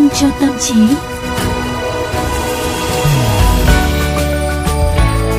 vitamin cho tâm trí.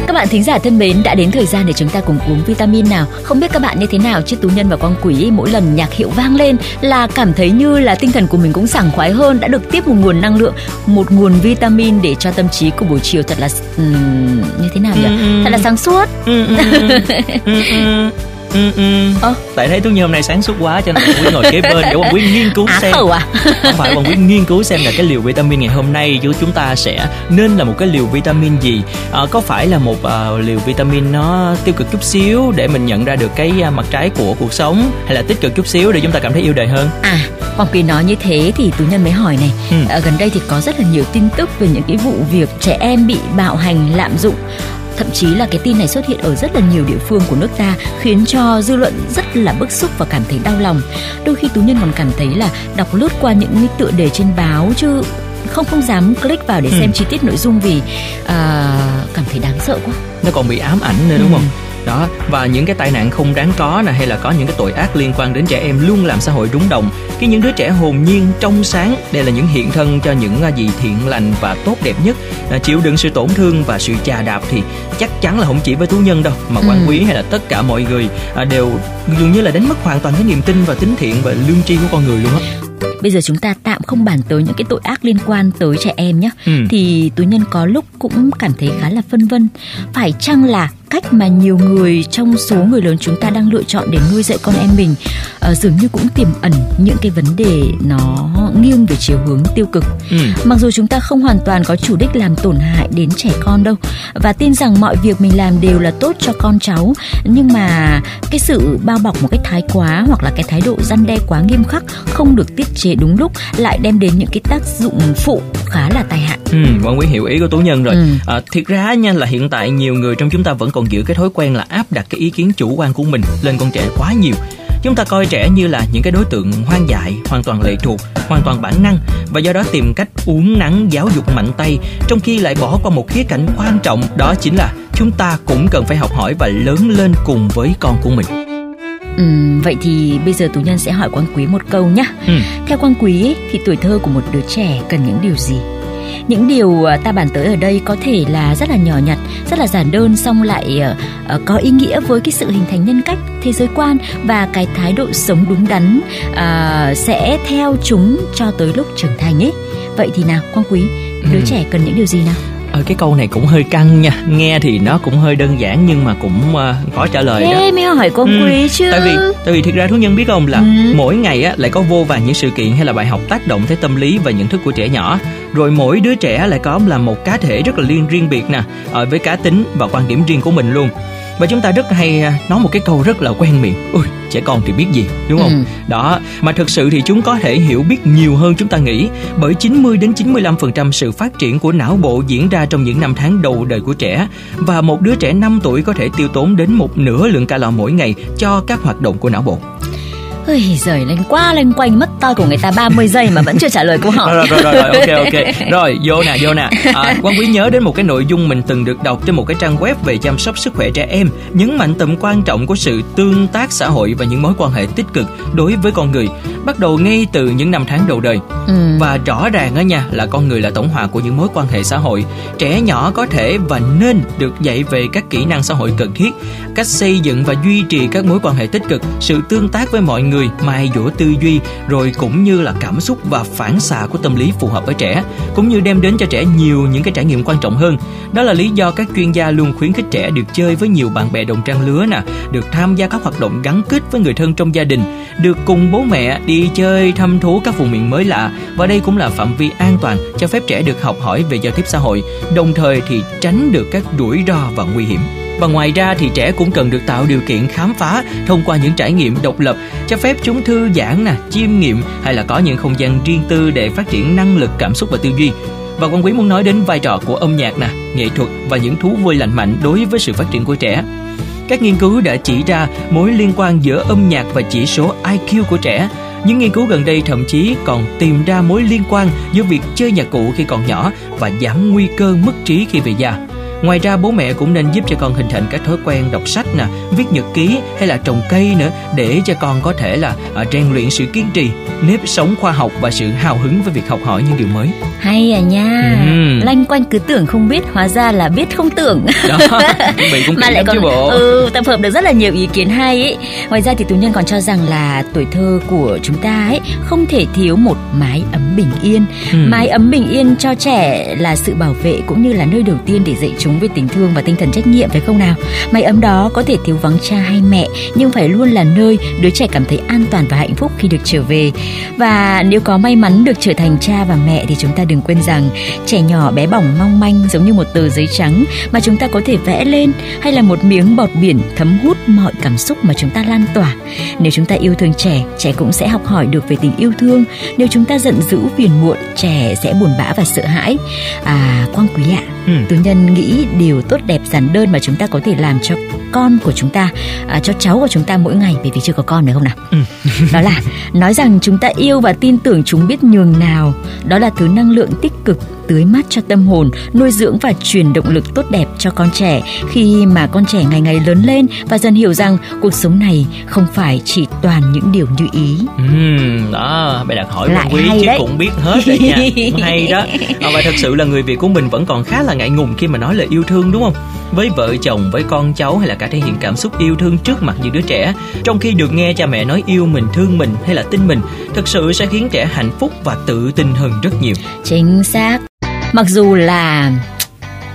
Các bạn thính giả thân mến, đã đến thời gian để chúng ta cùng uống vitamin nào. Không biết các bạn như thế nào chứ Tú Nhân và Quang Quý mỗi lần nhạc hiệu vang lên là cảm thấy như là tinh thần của mình cũng sảng khoái hơn, đã được tiếp một nguồn năng lượng, một nguồn vitamin để cho tâm trí của buổi chiều thật là um, như thế nào nhỉ? Ừ, ừ. Thật là sáng suốt. Ừ, ừ ừ ờ. tại thấy tú như hôm nay sáng suốt quá cho nên quý ngồi kế bên để quý nghiên cứu Á xem à? không phải quan quý nghiên cứu xem là cái liều vitamin ngày hôm nay của chúng ta sẽ nên là một cái liều vitamin gì à, có phải là một uh, liều vitamin nó tiêu cực chút xíu để mình nhận ra được cái uh, mặt trái của cuộc sống hay là tích cực chút xíu để chúng ta cảm thấy yêu đời hơn à Hoàng Quý nói như thế thì tú nhân mới hỏi này ừ. à, gần đây thì có rất là nhiều tin tức về những cái vụ việc trẻ em bị bạo hành lạm dụng thậm chí là cái tin này xuất hiện ở rất là nhiều địa phương của nước ta khiến cho dư luận rất là bức xúc và cảm thấy đau lòng đôi khi tú nhân còn cảm thấy là đọc lướt qua những cái tựa đề trên báo chứ không không dám click vào để ừ. xem chi tiết nội dung vì uh, cảm thấy đáng sợ quá nó còn bị ám ảnh nữa đúng ừ. không đó và những cái tai nạn không đáng có nè hay là có những cái tội ác liên quan đến trẻ em luôn làm xã hội rúng động. Khi những đứa trẻ hồn nhiên trong sáng đây là những hiện thân cho những gì thiện lành và tốt đẹp nhất. À, chịu đựng sự tổn thương và sự chà đạp thì chắc chắn là không chỉ với thú nhân đâu mà quan ừ. quý hay là tất cả mọi người à, đều dường như là đánh mất hoàn toàn cái niềm tin và tính thiện và lương tri của con người luôn á. Bây giờ chúng ta tạm không bàn tới những cái tội ác liên quan tới trẻ em nhé ừ. thì tú nhân có lúc cũng cảm thấy khá là phân vân. Phải chăng là cách mà nhiều người trong số người lớn chúng ta đang lựa chọn để nuôi dạy con em mình uh, dường như cũng tiềm ẩn những cái vấn đề nó nghiêng về chiều hướng tiêu cực ừ. mặc dù chúng ta không hoàn toàn có chủ đích làm tổn hại đến trẻ con đâu và tin rằng mọi việc mình làm đều là tốt cho con cháu nhưng mà cái sự bao bọc một cách thái quá hoặc là cái thái độ răn đe quá nghiêm khắc không được tiết chế đúng lúc lại đem đến những cái tác dụng phụ khá là tai hại. Ừ, Quang Quý hiểu ý của Tú Nhân rồi. Ừ. À, thiệt ra nha là hiện tại nhiều người trong chúng ta vẫn còn giữ cái thói quen là áp đặt cái ý kiến chủ quan của mình lên con trẻ quá nhiều chúng ta coi trẻ như là những cái đối tượng hoang dại hoàn toàn lệ thuộc hoàn toàn bản năng và do đó tìm cách uống nắng giáo dục mạnh tay trong khi lại bỏ qua một khía cạnh quan trọng đó chính là chúng ta cũng cần phải học hỏi và lớn lên cùng với con của mình Ừ, vậy thì bây giờ tú nhân sẽ hỏi quan quý một câu nhé. Ừ. Theo quan quý thì tuổi thơ của một đứa trẻ cần những điều gì? Những điều à, ta bàn tới ở đây có thể là rất là nhỏ nhặt rất là giản đơn xong lại uh, có ý nghĩa với cái sự hình thành nhân cách thế giới quan và cái thái độ sống đúng đắn uh, sẽ theo chúng cho tới lúc trưởng thành ấy vậy thì nào quang quý đứa ừ. trẻ cần những điều gì nào ờ, cái câu này cũng hơi căng nha nghe thì nó cũng hơi đơn giản nhưng mà cũng uh, khó trả lời Thế đó mới hỏi con ừ. quý chứ tại vì tại vì thực ra thú nhân biết không là ừ. mỗi ngày á lại có vô vàn những sự kiện hay là bài học tác động tới tâm lý và nhận thức của trẻ nhỏ rồi mỗi đứa trẻ lại có là một cá thể rất là liên riêng biệt nè ở với cá tính và quan điểm riêng của mình luôn và chúng ta rất hay à, nói một cái câu rất là quen miệng. Ui trẻ con thì biết gì đúng không? Ừ. đó mà thực sự thì chúng có thể hiểu biết nhiều hơn chúng ta nghĩ bởi 90 đến 95% sự phát triển của não bộ diễn ra trong những năm tháng đầu đời của trẻ. Và một đứa trẻ 5 tuổi có thể tiêu tốn đến một nửa lượng calo mỗi ngày cho các hoạt động của não bộ Ôi giời lên quá lên quanh mất to của người ta 30 giây mà vẫn chưa trả lời câu hỏi. rồi, rồi, rồi, rồi, ok, ok. Rồi, vô nè, vô nè. À, Quang Quý nhớ đến một cái nội dung mình từng được đọc trên một cái trang web về chăm sóc sức khỏe trẻ em, nhấn mạnh tầm quan trọng của sự tương tác xã hội và những mối quan hệ tích cực đối với con người, bắt đầu ngay từ những năm tháng đầu đời. Ừ. Và rõ ràng á nha là con người là tổng hòa của những mối quan hệ xã hội. Trẻ nhỏ có thể và nên được dạy về các kỹ năng xã hội cần thiết, cách xây dựng và duy trì các mối quan hệ tích cực, sự tương tác với mọi người người mai dũa tư duy, rồi cũng như là cảm xúc và phản xạ của tâm lý phù hợp với trẻ, cũng như đem đến cho trẻ nhiều những cái trải nghiệm quan trọng hơn. Đó là lý do các chuyên gia luôn khuyến khích trẻ được chơi với nhiều bạn bè đồng trang lứa nè, được tham gia các hoạt động gắn kết với người thân trong gia đình, được cùng bố mẹ đi chơi thăm thú các vùng miền mới lạ. Và đây cũng là phạm vi an toàn cho phép trẻ được học hỏi về giao tiếp xã hội, đồng thời thì tránh được các rủi ro và nguy hiểm và ngoài ra thì trẻ cũng cần được tạo điều kiện khám phá thông qua những trải nghiệm độc lập, cho phép chúng thư giãn nè, chiêm nghiệm hay là có những không gian riêng tư để phát triển năng lực, cảm xúc và tư duy. Và quan quý muốn nói đến vai trò của âm nhạc nè, nghệ thuật và những thú vui lành mạnh đối với sự phát triển của trẻ. Các nghiên cứu đã chỉ ra mối liên quan giữa âm nhạc và chỉ số IQ của trẻ. Những nghiên cứu gần đây thậm chí còn tìm ra mối liên quan giữa việc chơi nhạc cụ khi còn nhỏ và giảm nguy cơ mất trí khi về già. Ngoài ra bố mẹ cũng nên giúp cho con hình thành các thói quen đọc sách nè, viết nhật ký hay là trồng cây nữa để cho con có thể là à, rèn luyện sự kiên trì, nếp sống khoa học và sự hào hứng với việc học hỏi những điều mới. Hay à nha. Ừ. Lanh quanh cứ tưởng không biết, hóa ra là biết không tưởng. Đó, cũng mà lại còn bộ. ừ tập hợp được rất là nhiều ý kiến hay ấy. Ngoài ra thì tú nhân còn cho rằng là tuổi thơ của chúng ta ấy không thể thiếu một mái ấm bình yên. Ừ. Mái ấm bình yên cho trẻ là sự bảo vệ cũng như là nơi đầu tiên để dạy chúng về tình thương và tinh thần trách nhiệm phải không nào? Mái ấm đó có thể thiếu vắng cha hay mẹ nhưng phải luôn là nơi đứa trẻ cảm thấy an toàn và hạnh phúc khi được trở về. Và nếu có may mắn được trở thành cha và mẹ thì chúng ta đừng quên rằng trẻ nhỏ bé bỏng mong manh giống như một tờ giấy trắng mà chúng ta có thể vẽ lên hay là một miếng bọt biển thấm hút mọi cảm xúc mà chúng ta lan tỏa. Nếu chúng ta yêu thương trẻ, trẻ cũng sẽ học hỏi được về tình yêu thương. Nếu chúng ta giận dữ phiền muộn, trẻ sẽ buồn bã và sợ hãi. À, Quang Quý ạ, ừ. Tú Nhân nghĩ điều tốt đẹp giản đơn mà chúng ta có thể làm cho con của chúng ta, à, cho cháu của chúng ta mỗi ngày bởi vì chưa có con nữa không nào? Ừ. đó là nói rằng chúng ta yêu và tin tưởng chúng biết nhường nào. Đó là thứ năng lượng tích cực tưới mát cho tâm hồn, nuôi dưỡng và truyền động lực tốt đẹp cho con trẻ khi mà con trẻ ngày ngày lớn lên và dần hiểu rằng cuộc sống này không phải chỉ toàn những điều như ý. Ừ, đó, bạn đặt hỏi Lại quý chứ đấy. cũng biết hết rồi nha. hay đó. À, và thật sự là người Việt của mình vẫn còn khá là ngại ngùng khi mà nói lời yêu thương đúng không? với vợ chồng với con cháu hay là cả thể hiện cảm xúc yêu thương trước mặt những đứa trẻ trong khi được nghe cha mẹ nói yêu mình thương mình hay là tin mình thực sự sẽ khiến trẻ hạnh phúc và tự tin hơn rất nhiều chính xác mặc dù là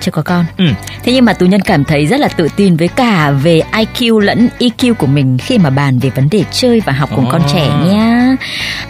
chưa có con ừ. thế nhưng mà tú nhân cảm thấy rất là tự tin với cả về IQ lẫn EQ của mình khi mà bàn về vấn đề chơi và học cùng oh. con trẻ nha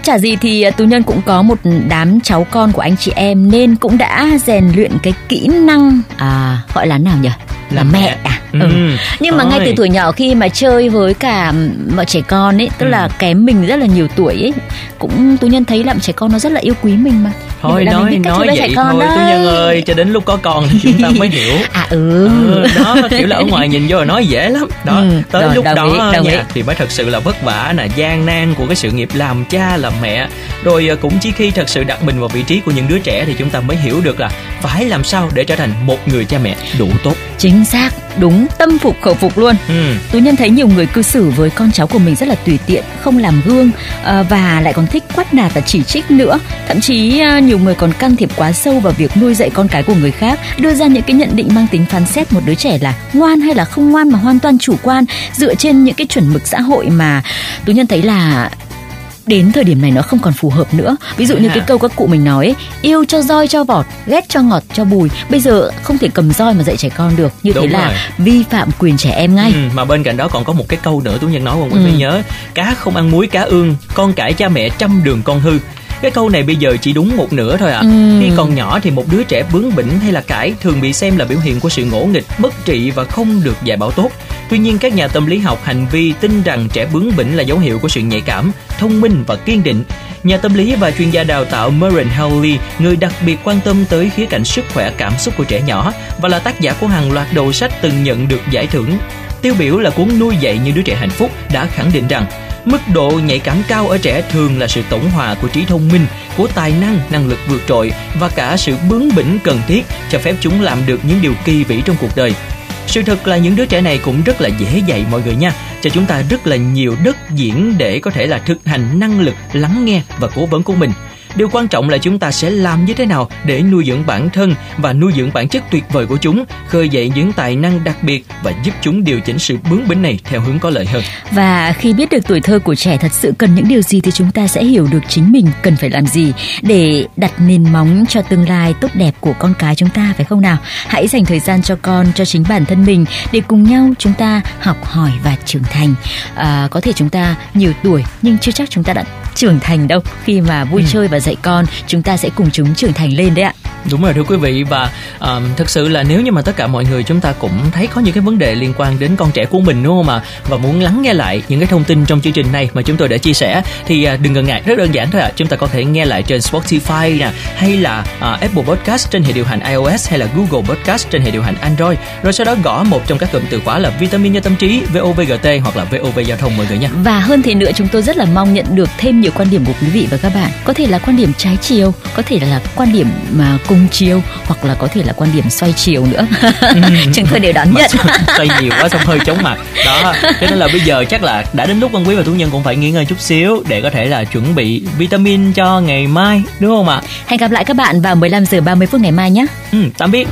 chả gì thì à, tú nhân cũng có một đám cháu con của anh chị em nên cũng đã rèn luyện cái kỹ năng à, gọi là nào nhỉ là mẹ à? Ừ. ừ. nhưng mà ngay từ tuổi nhỏ khi mà chơi với cả mọi trẻ con ấy tức ừ. là kém mình rất là nhiều tuổi ấy cũng tú nhân thấy là trẻ con nó rất là yêu quý mình mà. Thôi nói nói vậy con thôi. Tú nhân ơi cho đến lúc có con thì chúng ta mới hiểu. À ừ. ừ đó kiểu là ở ngoài nhìn vô là nói dễ lắm. Đó ừ, tới rồi, lúc đó ý, nha, thì mới thật sự là vất vả nè gian nan của cái sự nghiệp làm cha làm mẹ. Rồi à, cũng chỉ khi thật sự đặt mình vào vị trí của những đứa trẻ thì chúng ta mới hiểu được là phải làm sao để trở thành một người cha mẹ đủ tốt. Chính xác đúng tâm phục khẩu phục luôn ừ. tú nhân thấy nhiều người cư xử với con cháu của mình rất là tùy tiện không làm gương à, và lại còn thích quát nạt và chỉ trích nữa thậm chí à, nhiều người còn can thiệp quá sâu vào việc nuôi dạy con cái của người khác đưa ra những cái nhận định mang tính phán xét một đứa trẻ là ngoan hay là không ngoan mà hoàn toàn chủ quan dựa trên những cái chuẩn mực xã hội mà tú nhân thấy là đến thời điểm này nó không còn phù hợp nữa ví dụ như cái câu các cụ mình nói yêu cho roi cho vọt ghét cho ngọt cho bùi bây giờ không thể cầm roi mà dạy trẻ con được như Đúng thế là rồi. vi phạm quyền trẻ em ngay ừ, mà bên cạnh đó còn có một cái câu nữa tú nhân nói không quý ừ. nhớ cá không ăn muối cá ương con cãi cha mẹ trăm đường con hư cái câu này bây giờ chỉ đúng một nửa thôi ạ à. ừ. khi còn nhỏ thì một đứa trẻ bướng bỉnh hay là cãi thường bị xem là biểu hiện của sự ngỗ nghịch bất trị và không được dạy bảo tốt tuy nhiên các nhà tâm lý học hành vi tin rằng trẻ bướng bỉnh là dấu hiệu của sự nhạy cảm thông minh và kiên định Nhà tâm lý và chuyên gia đào tạo Murren Howley, người đặc biệt quan tâm tới khía cạnh sức khỏe cảm xúc của trẻ nhỏ và là tác giả của hàng loạt đầu sách từng nhận được giải thưởng. Tiêu biểu là cuốn Nuôi dạy như đứa trẻ hạnh phúc đã khẳng định rằng Mức độ nhạy cảm cao ở trẻ thường là sự tổng hòa của trí thông minh, của tài năng, năng lực vượt trội và cả sự bướng bỉnh cần thiết cho phép chúng làm được những điều kỳ vĩ trong cuộc đời. Sự thật là những đứa trẻ này cũng rất là dễ dạy mọi người nha, cho chúng ta rất là nhiều đất diễn để có thể là thực hành năng lực lắng nghe và cố vấn của mình. Điều quan trọng là chúng ta sẽ làm như thế nào để nuôi dưỡng bản thân và nuôi dưỡng bản chất tuyệt vời của chúng, khơi dậy những tài năng đặc biệt và giúp chúng điều chỉnh sự bướng bỉnh này theo hướng có lợi hơn. Và khi biết được tuổi thơ của trẻ thật sự cần những điều gì thì chúng ta sẽ hiểu được chính mình cần phải làm gì để đặt nền móng cho tương lai tốt đẹp của con cái chúng ta phải không nào? Hãy dành thời gian cho con, cho chính bản thân mình để cùng nhau chúng ta học hỏi và trưởng thành. À, có thể chúng ta nhiều tuổi nhưng chưa chắc chúng ta đã trưởng thành đâu khi mà vui ừ. chơi và dạy con chúng ta sẽ cùng chúng trưởng thành lên đấy ạ đúng rồi thưa quý vị và um, thực sự là nếu như mà tất cả mọi người chúng ta cũng thấy có những cái vấn đề liên quan đến con trẻ của mình đúng không ạ? Và muốn lắng nghe lại những cái thông tin trong chương trình này mà chúng tôi đã chia sẻ thì uh, đừng ngần ngại rất đơn giản thôi ạ. À. chúng ta có thể nghe lại trên Spotify nè hay là uh, Apple Podcast trên hệ điều hành iOS hay là Google Podcast trên hệ điều hành Android. Rồi sau đó gõ một trong các cụm từ khóa là vitamin cho tâm trí VOVGT hoặc là VOV giao thông mọi người nha và hơn thế nữa chúng tôi rất là mong nhận được thêm nhiều quan điểm của quý vị và các bạn. Có thể là quan điểm trái chiều có thể là quan điểm mà cùng cùng chiều hoặc là có thể là quan điểm xoay chiều nữa. Chúng tôi đều đón nhận. xoay nhiều quá xong hơi chóng mặt. Đó cho nên là bây giờ chắc là đã đến lúc văn quý và tú nhân cũng phải nghỉ ngơi chút xíu để có thể là chuẩn bị vitamin cho ngày mai đúng không ạ? Hẹn gặp lại các bạn vào 15 giờ 30 phút ngày mai nhé. Ừ, tạm biệt